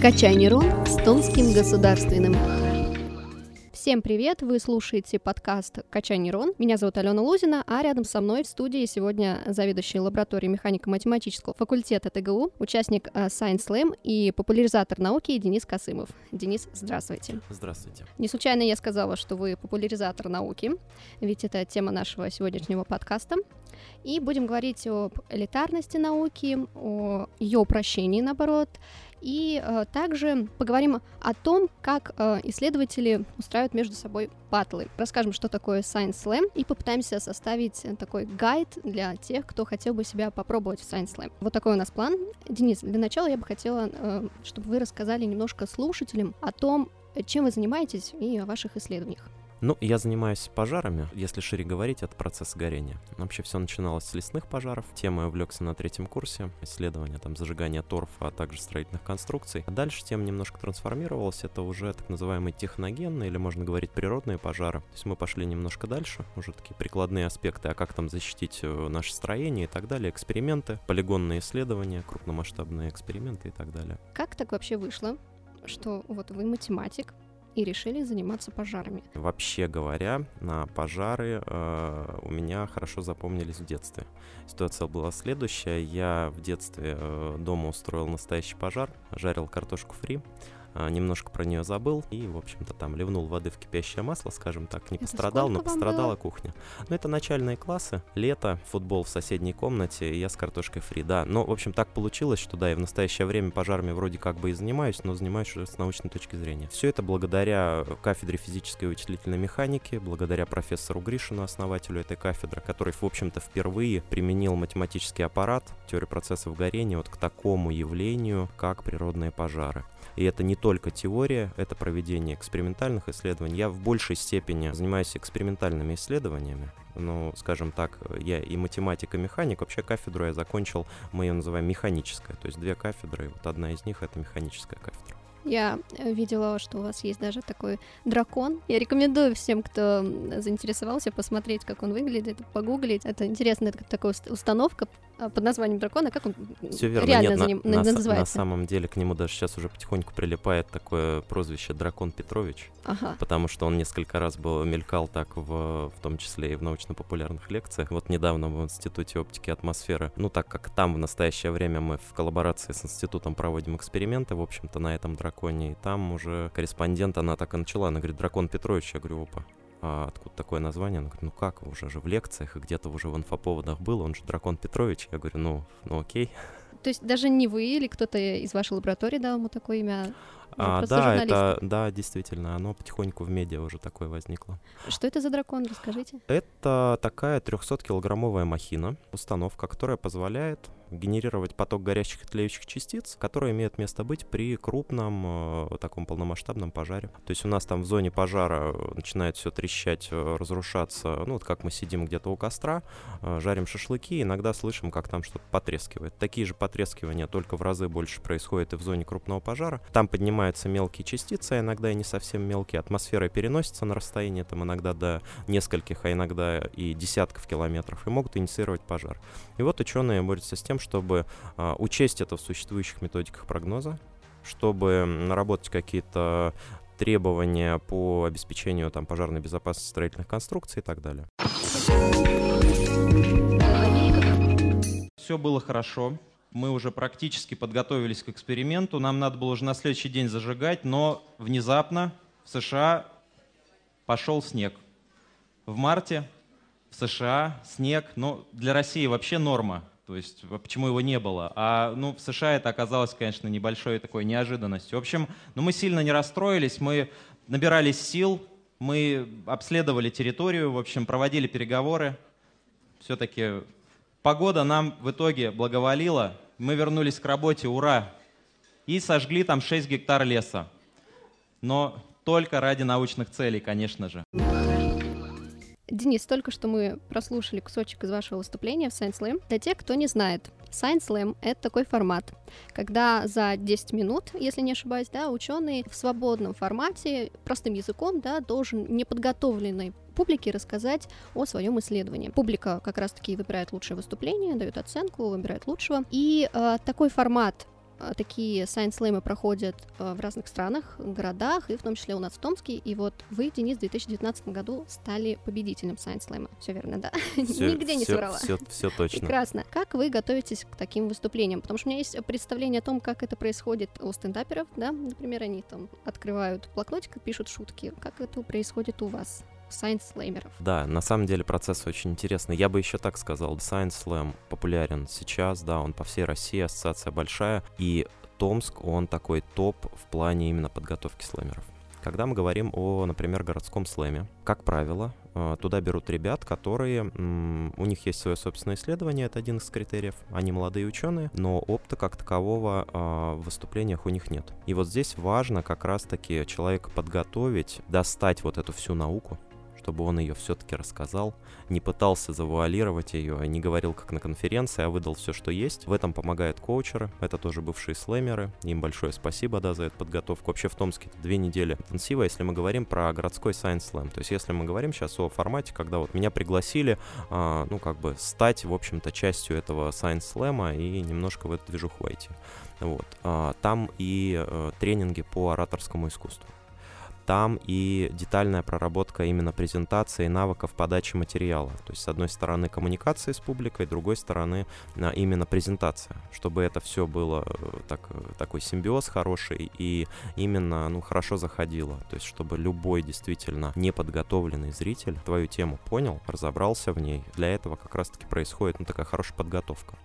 Качай нейрон с Томским государственным. Всем привет! Вы слушаете подкаст «Качай нейрон». Меня зовут Алена Лузина, а рядом со мной в студии сегодня заведующий лабораторией механико-математического факультета ТГУ, участник э, Science Slam и популяризатор науки Денис Касымов. Денис, здравствуйте. Здравствуйте. Не случайно я сказала, что вы популяризатор науки, ведь это тема нашего сегодняшнего подкаста. И будем говорить об элитарности науки, о ее упрощении, наоборот, и э, также поговорим о том, как э, исследователи устраивают между собой батлы. Расскажем, что такое Science Slam, и попытаемся составить такой гайд для тех, кто хотел бы себя попробовать в Science Slam. Вот такой у нас план. Денис, для начала я бы хотела, э, чтобы вы рассказали немножко слушателям о том, чем вы занимаетесь и о ваших исследованиях. Ну, я занимаюсь пожарами. Если шире говорить, это процесс горения. Вообще все начиналось с лесных пожаров. Тема я увлекся на третьем курсе. Исследования там зажигания торфа, а также строительных конструкций. А дальше тема немножко трансформировалась. Это уже так называемые техногенные, или можно говорить природные пожары. То есть мы пошли немножко дальше. Уже такие прикладные аспекты, а как там защитить э, наше строение и так далее. Эксперименты, полигонные исследования, крупномасштабные эксперименты и так далее. Как так вообще вышло, что вот вы математик, и решили заниматься пожарами. Вообще говоря, на пожары э, у меня хорошо запомнились в детстве. Ситуация была следующая. Я в детстве э, дома устроил настоящий пожар, жарил картошку фри. А, немножко про нее забыл и, в общем-то, там ливнул воды в кипящее масло, скажем так, не это пострадал, но пострадала было? кухня. Ну, это начальные классы, лето, футбол в соседней комнате, и я с картошкой фри, да. Но, в общем, так получилось, что, да, я в настоящее время пожарами вроде как бы и занимаюсь, но занимаюсь уже с научной точки зрения. Все это благодаря кафедре физической и вычислительной механики, благодаря профессору Гришину, основателю этой кафедры, который, в общем-то, впервые применил математический аппарат, теорию процессов горения, вот к такому явлению, как природные пожары. И это не только теория, это проведение экспериментальных исследований. Я в большей степени занимаюсь экспериментальными исследованиями. Ну, скажем так, я и математик, и механик. Вообще кафедру я закончил, мы ее называем механическая. То есть две кафедры, и вот одна из них — это механическая кафедра. Я э, видела, что у вас есть даже такой дракон. Я рекомендую всем, кто заинтересовался, посмотреть, как он выглядит, погуглить. Это интересная такая установка под названием дракона. Как он Все верно. реально Нет, за ним на, называется? На самом деле к нему даже сейчас уже потихоньку прилипает такое прозвище Дракон Петрович, ага. потому что он несколько раз был мелькал так в, в том числе и в научно-популярных лекциях. Вот недавно в Институте оптики и атмосферы, ну так как там в настоящее время мы в коллаборации с институтом проводим эксперименты, в общем-то, на этом драконе и там уже корреспондент, она так и начала, она говорит, дракон Петрович, я говорю, опа, откуда такое название? Она говорит, ну как, уже же в лекциях и где-то уже в инфоповодах был, он же дракон Петрович. Я говорю, ну, ну окей. То есть даже не вы или кто-то из вашей лаборатории дал ему такое имя? А, да, это, да, действительно, оно потихоньку в медиа уже такое возникло. Что это за дракон, расскажите? Это такая 300-килограммовая махина, установка, которая позволяет генерировать поток горящих и тлеющих частиц, которые имеют место быть при крупном э, таком полномасштабном пожаре. То есть у нас там в зоне пожара начинает все трещать, э, разрушаться. Ну вот как мы сидим где-то у костра, э, жарим шашлыки, иногда слышим, как там что-то потрескивает. Такие же потрескивания, только в разы больше происходит и в зоне крупного пожара. Там поднимаются мелкие частицы, а иногда и не совсем мелкие. Атмосфера переносится на расстояние там иногда до нескольких, а иногда и десятков километров и могут инициировать пожар. И вот ученые борются с тем, чтобы а, учесть это в существующих методиках прогноза, чтобы наработать какие-то требования по обеспечению там, пожарной безопасности строительных конструкций и так далее. Все было хорошо. Мы уже практически подготовились к эксперименту. Нам надо было уже на следующий день зажигать, но внезапно в США пошел снег. В марте в США снег, но для России вообще норма. То есть почему его не было? А ну, в США это оказалось, конечно, небольшой такой неожиданностью. В общем, ну, мы сильно не расстроились, мы набирались сил, мы обследовали территорию, в общем, проводили переговоры. Все-таки погода нам в итоге благоволила. Мы вернулись к работе, ура! И сожгли там 6 гектар леса. Но только ради научных целей, конечно же. Денис, только что мы прослушали кусочек из вашего выступления в Science Slam. Для тех, кто не знает, Science Slam — это такой формат, когда за 10 минут, если не ошибаюсь, да, ученый в свободном формате, простым языком, да, должен неподготовленной публике рассказать о своем исследовании. Публика как раз-таки выбирает лучшее выступление, дает оценку, выбирает лучшего. И э, такой формат такие Science Slam проходят э, в разных странах, городах, и в том числе у нас в Томске. И вот вы, Денис, в 2019 году стали победителем Slam. Все верно, да? Всё- Нигде не всё- соврала. Все, все точно. Прекрасно. Как вы готовитесь к таким выступлениям? Потому что у меня есть представление о том, как это происходит у стендаперов, да? Например, они там открывают блокнотик и пишут шутки. Как это происходит у вас? Сайенс-слеймеров. Да, на самом деле процесс очень интересный. Я бы еще так сказал, Science Slam популярен сейчас, да, он по всей России, ассоциация большая, и Томск, он такой топ в плане именно подготовки слэмеров. Когда мы говорим о, например, городском слэме, как правило, э, туда берут ребят, которые, у них есть свое собственное исследование, это один из критериев, они молодые ученые, но опыта как такового э, в выступлениях у них нет. И вот здесь важно как раз-таки человека подготовить, достать вот эту всю науку, чтобы он ее все-таки рассказал, не пытался завуалировать ее, не говорил как на конференции, а выдал все, что есть. В этом помогают коучеры, это тоже бывшие слэмеры, им большое спасибо, да, за эту подготовку. Вообще в Томске две недели интенсива, если мы говорим про городской Science Slam. То есть если мы говорим сейчас о формате, когда вот меня пригласили, а, ну, как бы стать, в общем-то, частью этого Science Slam и немножко в эту движуху войти. Вот. А, там и э, тренинги по ораторскому искусству там и детальная проработка именно презентации и навыков подачи материала. То есть, с одной стороны, коммуникации с публикой, с другой стороны, а, именно презентация, чтобы это все было э, так, э, такой симбиоз хороший и именно ну, хорошо заходило. То есть, чтобы любой действительно неподготовленный зритель твою тему понял, разобрался в ней. Для этого как раз-таки происходит ну, такая хорошая подготовка.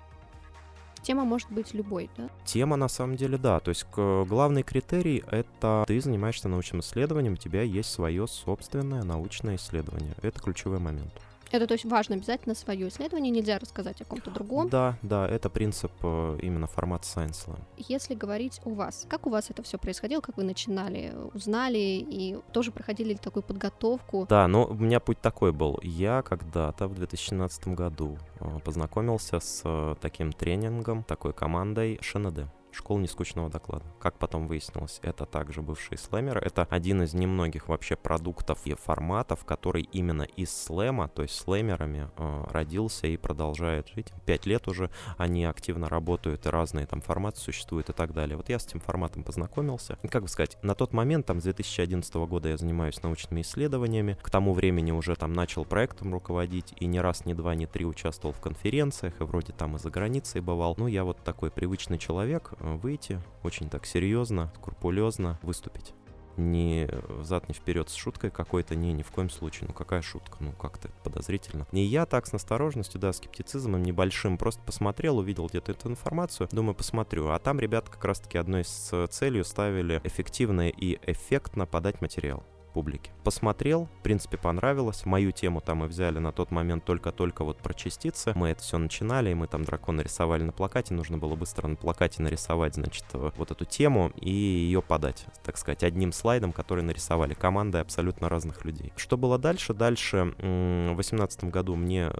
Тема может быть любой, да? Тема на самом деле, да. То есть главный критерий — это ты занимаешься научным исследованием, у тебя есть свое собственное научное исследование. Это ключевой момент. Это то есть важно обязательно свое исследование, нельзя рассказать о ком-то другом. Да, да, это принцип э, именно формата Science Slam. Если говорить о вас, как у вас это все происходило, как вы начинали, узнали и тоже проходили ли такую подготовку? Да, но у меня путь такой был. Я когда-то в 2017 году э, познакомился с э, таким тренингом, такой командой ШНД. Школа нескучного доклада. Как потом выяснилось, это также бывшие слэмеры. Это один из немногих вообще продуктов и форматов, который именно из слэма, то есть слэмерами, э, родился и продолжает жить. Пять лет уже они активно работают, и разные там форматы существуют и так далее. Вот я с этим форматом познакомился. И, как бы сказать, на тот момент, там, с 2011 года я занимаюсь научными исследованиями. К тому времени уже там начал проектом руководить, и ни раз, ни два, ни три участвовал в конференциях, и вроде там и за границей бывал. Ну, я вот такой привычный человек, выйти очень так серьезно, скрупулезно выступить. Не взад, не вперед с шуткой какой-то, не, ни в коем случае. Ну какая шутка? Ну как-то подозрительно. И я так с настороженностью, да, скептицизмом небольшим, просто посмотрел, увидел где-то эту информацию, думаю, посмотрю. А там ребята как раз-таки одной с э, целью ставили эффективно и эффектно подать материал публике. Посмотрел, в принципе, понравилось. Мою тему там мы взяли на тот момент только-только вот про частицы. Мы это все начинали, и мы там дракона рисовали на плакате. Нужно было быстро на плакате нарисовать, значит, э, вот эту тему и ее подать, так сказать, одним слайдом, который нарисовали командой абсолютно разных людей. Что было дальше? Дальше в 2018 году мне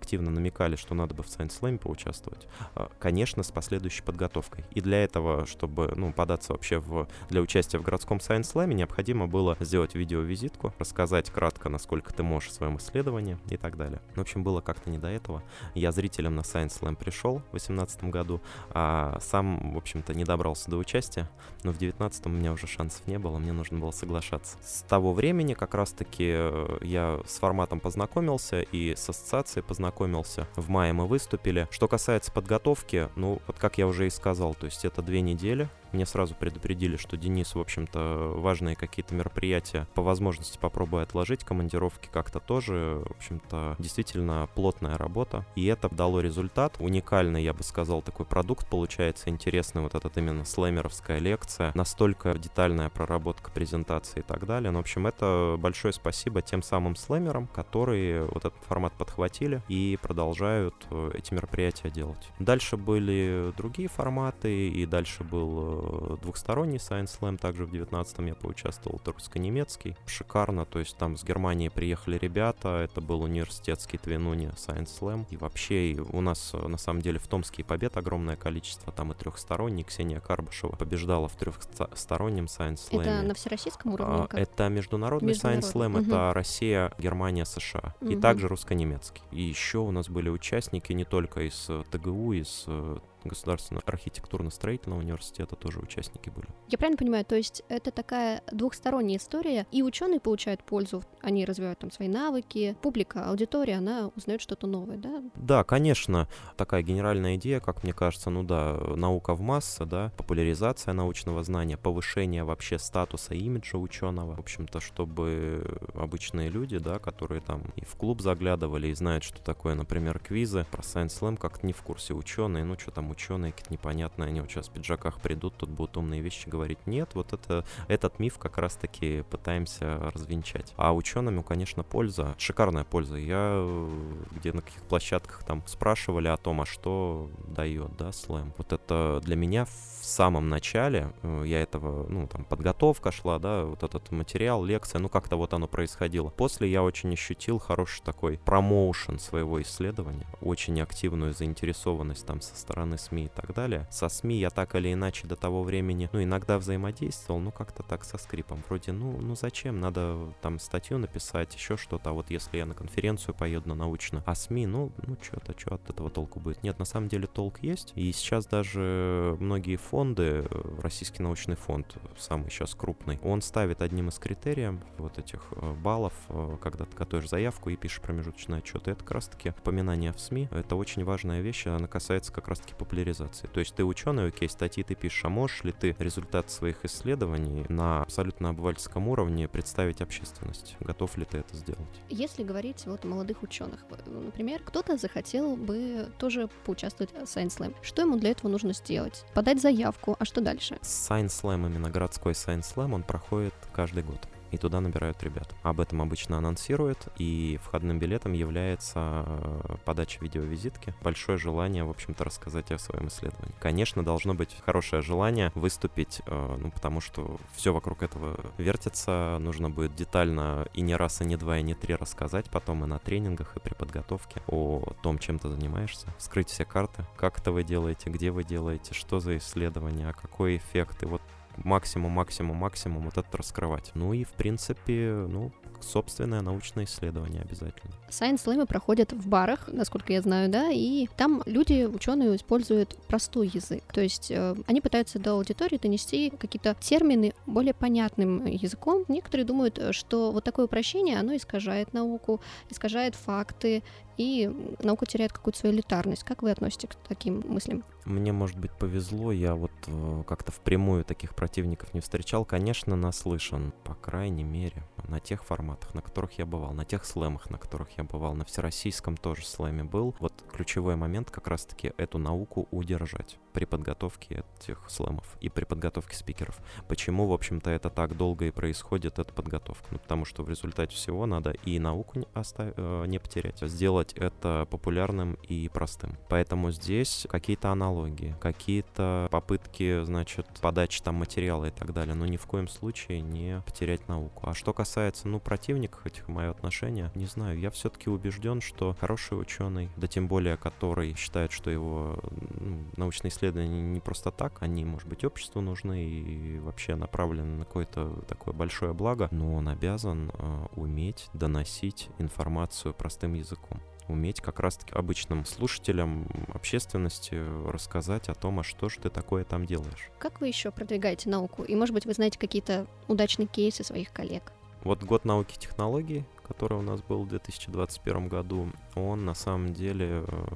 активно намекали, что надо бы в Science Slam поучаствовать. А, Конечно, с последующей подготовкой. И для этого, чтобы ну, податься вообще в, для участия в городском Science Slam, необходимо было сделать видеовизитку, рассказать кратко, насколько ты можешь в своем исследовании и так далее. В общем, было как-то не до этого. Я зрителем на Science Slam пришел в 2018 году, а сам, в общем-то, не добрался до участия, но в 2019 у меня уже шансов не было, мне нужно было соглашаться. С того времени как раз-таки э, я с форматом познакомился и с ассоциацией познакомился. В мае мы выступили. Что касается подготовки, ну, вот как я уже и сказал, то есть это две недели, мне сразу предупредили, что Денис, в общем-то, важные какие-то мероприятия по возможности попробуй отложить, командировки как-то тоже, в общем-то, действительно плотная работа. И это дало результат. Уникальный, я бы сказал, такой продукт получается, интересный вот этот именно слэмеровская лекция, настолько детальная проработка презентации и так далее. Ну, в общем, это большое спасибо тем самым слэмерам, которые вот этот формат подхватили и продолжают э, эти мероприятия делать. Дальше были другие форматы, и дальше был э, двухсторонний Science Slam, также в 19-м я поучаствовал, это русско-немецкий. Шикарно, то есть там с Германии приехали ребята, это был университетский Твинуни Science Slam. И вообще и у нас э, на самом деле в Томске и побед огромное количество, там и трехсторонний, Ксения Карбышева побеждала в трехстороннем Science Slam. Это на всероссийском уровне? А, или как? Это международный Science Slam, Международный, это Россия, Германия, США. И Мгм. также русско-немецкий. И еще у нас были участники не только из э, ТГУ, из э, Государственного архитектурно-строительного университета тоже участники были. Я правильно понимаю, то есть это такая двухсторонняя история, и ученые получают пользу, они развивают там свои навыки, публика, аудитория, она узнает что-то новое, да? Да, конечно, такая генеральная идея, как мне кажется, ну да, наука в массы, да, популяризация научного знания, повышение вообще статуса имиджа ученого, в общем-то, чтобы обычные люди, да, которые там и в клуб заглядывали и знают, что такое, например, квизы про Science Slam, как не в курсе ученые, ну что там ученые какие-то непонятные, они вот сейчас в пиджаках придут, тут будут умные вещи говорить. Нет, вот это, этот миф как раз-таки пытаемся развенчать. А ученым, конечно, польза, шикарная польза. Я э, где на каких площадках там спрашивали о том, а что дает, да, слэм. Вот это для меня в самом начале, э, я этого, ну, там, подготовка шла, да, вот этот материал, лекция, ну, как-то вот оно происходило. После я очень ощутил хороший такой промоушен своего исследования, очень активную заинтересованность там со стороны СМИ и так далее. Со СМИ я так или иначе до того времени, ну, иногда взаимодействовал, ну, как-то так со скрипом. Вроде, ну, ну, зачем? Надо там статью написать, еще что-то. А вот если я на конференцию поеду на научную, а СМИ, ну, ну, что-то, что от этого толку будет? Нет, на самом деле толк есть. И сейчас даже многие фонды, э, Российский научный фонд, самый сейчас крупный, он ставит одним из критериев вот этих э, баллов, э, когда ты готовишь заявку и пишешь промежуточный отчет. И это как раз-таки упоминание в СМИ. Это очень важная вещь, она касается как раз-таки популяризации. То есть ты ученый, окей, статьи ты пишешь, а можешь ли ты результат своих исследований на абсолютно обывательском уровне представить общественности? Готов ли ты это сделать? Если говорить вот о молодых ученых, например, кто-то захотел бы тоже поучаствовать в Science Slam. Что ему для этого нужно сделать? Подать заявку, а что дальше? Science Slam, именно городской Science Slam, он проходит каждый год и туда набирают ребят. Об этом обычно анонсируют, и входным билетом является э, подача видеовизитки. Большое желание, в общем-то, рассказать о своем исследовании. Конечно, должно быть хорошее желание выступить, э, ну, потому что все вокруг этого вертится, нужно будет детально и не раз, и не два, и не три рассказать потом и на тренингах, и при подготовке о том, чем ты занимаешься, скрыть все карты, как это вы делаете, где вы делаете, что за исследование, какой эффект, и вот максимум, максимум, максимум вот это раскрывать. Ну и, в принципе, ну, собственное научное исследование обязательно. Science Slam проходят в барах, насколько я знаю, да, и там люди, ученые, используют простой язык. То есть э, они пытаются до аудитории донести какие-то термины более понятным языком. Некоторые думают, что вот такое упрощение, оно искажает науку, искажает факты, и наука теряет какую-то свою элитарность. Как вы относитесь к таким мыслям? Мне, может быть, повезло, я вот э, как-то впрямую таких противников не встречал. Конечно, наслышан, по крайней мере, на тех форматах, на которых я бывал, на тех слэмах, на которых я бывал, на всероссийском тоже слэме был. Вот ключевой момент как раз-таки эту науку удержать при подготовке этих слэмов и при подготовке спикеров. Почему, в общем-то, это так долго и происходит, эта подготовка? Ну, потому что в результате всего надо и науку не, оставь, э, не потерять, а сделать это популярным и простым. Поэтому здесь какие-то аналогии, какие-то попытки, значит, подачи там материала и так далее, но ни в коем случае не потерять науку. А что касается, ну, противников этих, мое отношение, не знаю, я все-таки убежден, что хороший ученый, да тем более, который считает, что его ну, научные исследования не просто так, они, может быть, обществу нужны и вообще направлены на какое-то такое большое благо, но он обязан э, уметь доносить информацию простым языком уметь как раз-таки обычным слушателям, общественности рассказать о том, а что же ты такое там делаешь. Как вы еще продвигаете науку? И, может быть, вы знаете какие-то удачные кейсы своих коллег? Вот год науки и технологий, который у нас был в 2021 году, он на самом деле э,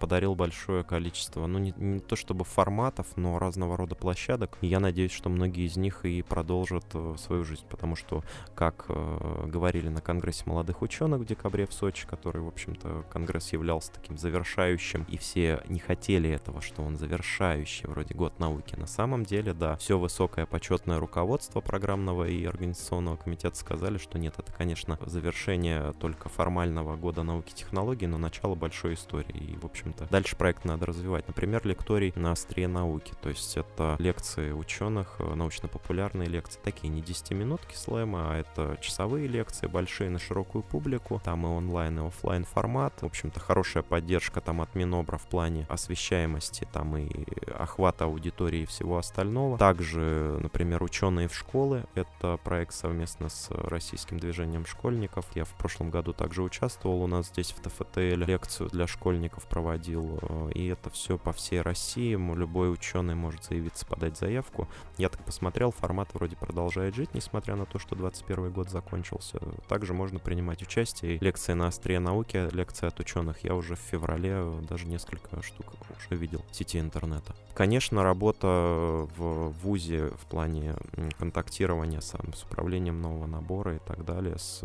подарил большое количество, ну не, не то чтобы форматов, но разного рода площадок. Я надеюсь, что многие из них и продолжат э, свою жизнь, потому что, как э, говорили на Конгрессе молодых ученых в декабре в Сочи, который, в общем-то, Конгресс являлся таким завершающим, и все не хотели этого, что он завершающий, вроде год науки. На самом деле, да, все высокое почетное руководство программного и организационного комитета сказали, что нет, это, конечно, завершение только формального года науки и технологий, но начало большой истории. И, в общем-то, дальше проект надо развивать. Например, лекторий на острие науки. То есть это лекции ученых, э, научно-популярные лекции. Такие не 10 минутки слэма, а это часовые лекции, большие на широкую публику. Там и онлайн, и офлайн формат. В общем-то, хорошая поддержка там от Минобра в плане освещаемости, там и охвата аудитории и всего остального. Также, например, ученые в школы. Это проект совместно с российским движением школьников. Школьников. Я в прошлом году также участвовал у нас здесь в ТФТЛ, лекцию для школьников проводил, э, и это все по всей России. Любой ученый может заявиться, подать заявку. Я так посмотрел, формат вроде продолжает жить, несмотря на то, что 21 год закончился. Также можно принимать участие. Лекции на острие науки, лекции от ученых. Я уже в феврале даже несколько штук уже видел в сети интернета. Конечно, работа в ВУЗе в плане контактирования с, с управлением нового набора и так далее, с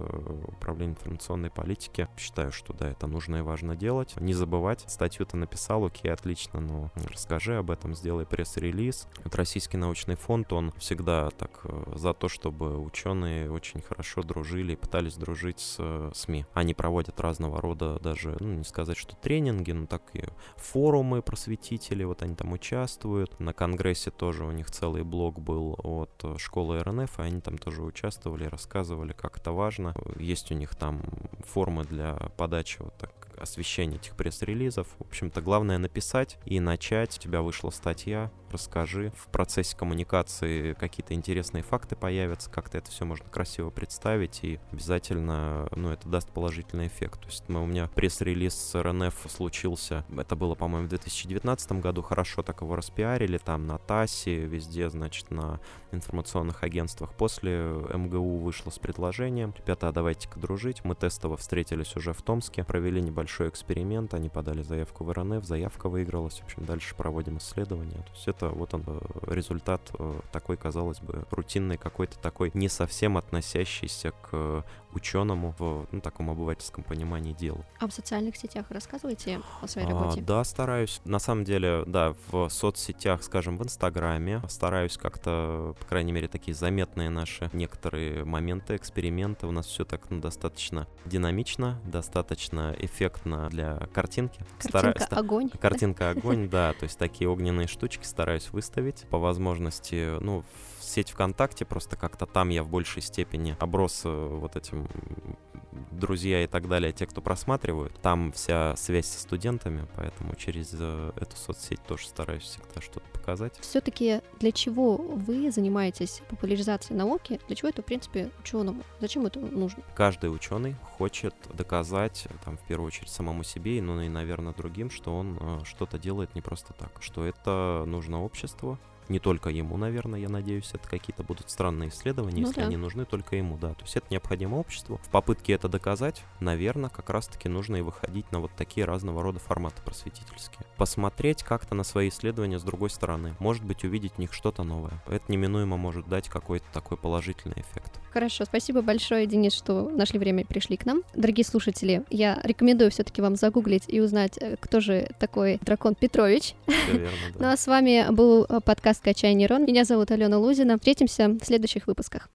управлением информационной политики. Считаю, что да, это нужно и важно делать. Не забывать, статью ты написал, окей, отлично, но расскажи об этом, сделай пресс-релиз. Вот Российский научный фонд, он всегда так э, за то, чтобы ученые очень хорошо дружили и пытались дружить с э, СМИ. Они проводят разного рода даже, ну, не сказать, что тренинги, но так и форумы просветителей, вот они там участвуют. На конгрессе тоже у них целый блок был от э, школы РНФ, и они там тоже участвовали, рассказывали, как это важно. Есть у них там формы для подачи вот так освещения этих пресс-релизов. В общем-то, главное написать и начать. У тебя вышла статья, расскажи. В процессе коммуникации какие-то интересные факты появятся, как-то это все можно красиво представить, и обязательно, ну, это даст положительный эффект. То есть мы, у меня пресс-релиз с РНФ случился, это было, по-моему, в 2019 году, хорошо так его распиарили, там на ТАССе, везде, значит, на информационных агентствах. После МГУ вышло с предложением, ребята, а давайте-ка дружить. Мы тестово встретились уже в Томске, провели небольшой эксперимент, они подали заявку в РНФ, заявка выигралась, в общем, дальше проводим исследования. То есть это вот он э, результат э, такой, казалось бы, рутинный какой-то такой, не совсем относящийся к ученому в ну, таком обывательском понимании дела. А в социальных сетях рассказываете о своей а, работе? Да, стараюсь. На самом деле, да, в соцсетях, скажем, в Инстаграме стараюсь как-то, по крайней мере, такие заметные наши некоторые моменты, эксперименты. У нас все так ну, достаточно динамично, достаточно эффектно для картинки. Картинка Стара... огонь. Картинка огонь, да. То есть такие огненные штучки стараюсь выставить. По возможности, ну, сеть ВКонтакте, просто как-то там я в большей степени оброс э, вот этим друзья и так далее, те, кто просматривают. Там вся связь со студентами, поэтому через э, эту соцсеть тоже стараюсь всегда что-то показать. Все-таки для чего вы занимаетесь популяризацией науки? Для чего это, в принципе, ученому? Зачем это нужно? Каждый ученый хочет доказать, там, в первую очередь, самому себе, ну и, наверное, другим, что он э, что-то делает не просто так, что это нужно обществу, не только ему, наверное, я надеюсь, это какие-то будут странные исследования, ну, если да. они нужны только ему, да. То есть это необходимо обществу. В попытке это доказать, наверное, как раз-таки нужно и выходить на вот такие разного рода форматы просветительские. Посмотреть как-то на свои исследования с другой стороны. Может быть, увидеть в них что-то новое. Это неминуемо может дать какой-то такой положительный эффект. Хорошо, спасибо большое, Денис, что нашли время и пришли к нам. Дорогие слушатели, я рекомендую все-таки вам загуглить и узнать, э, кто же такой Дракон Петрович. Верно, да. Ну а с вами был э, подкаст «Качай нейрон». Меня зовут Алена Лузина. Встретимся в следующих выпусках.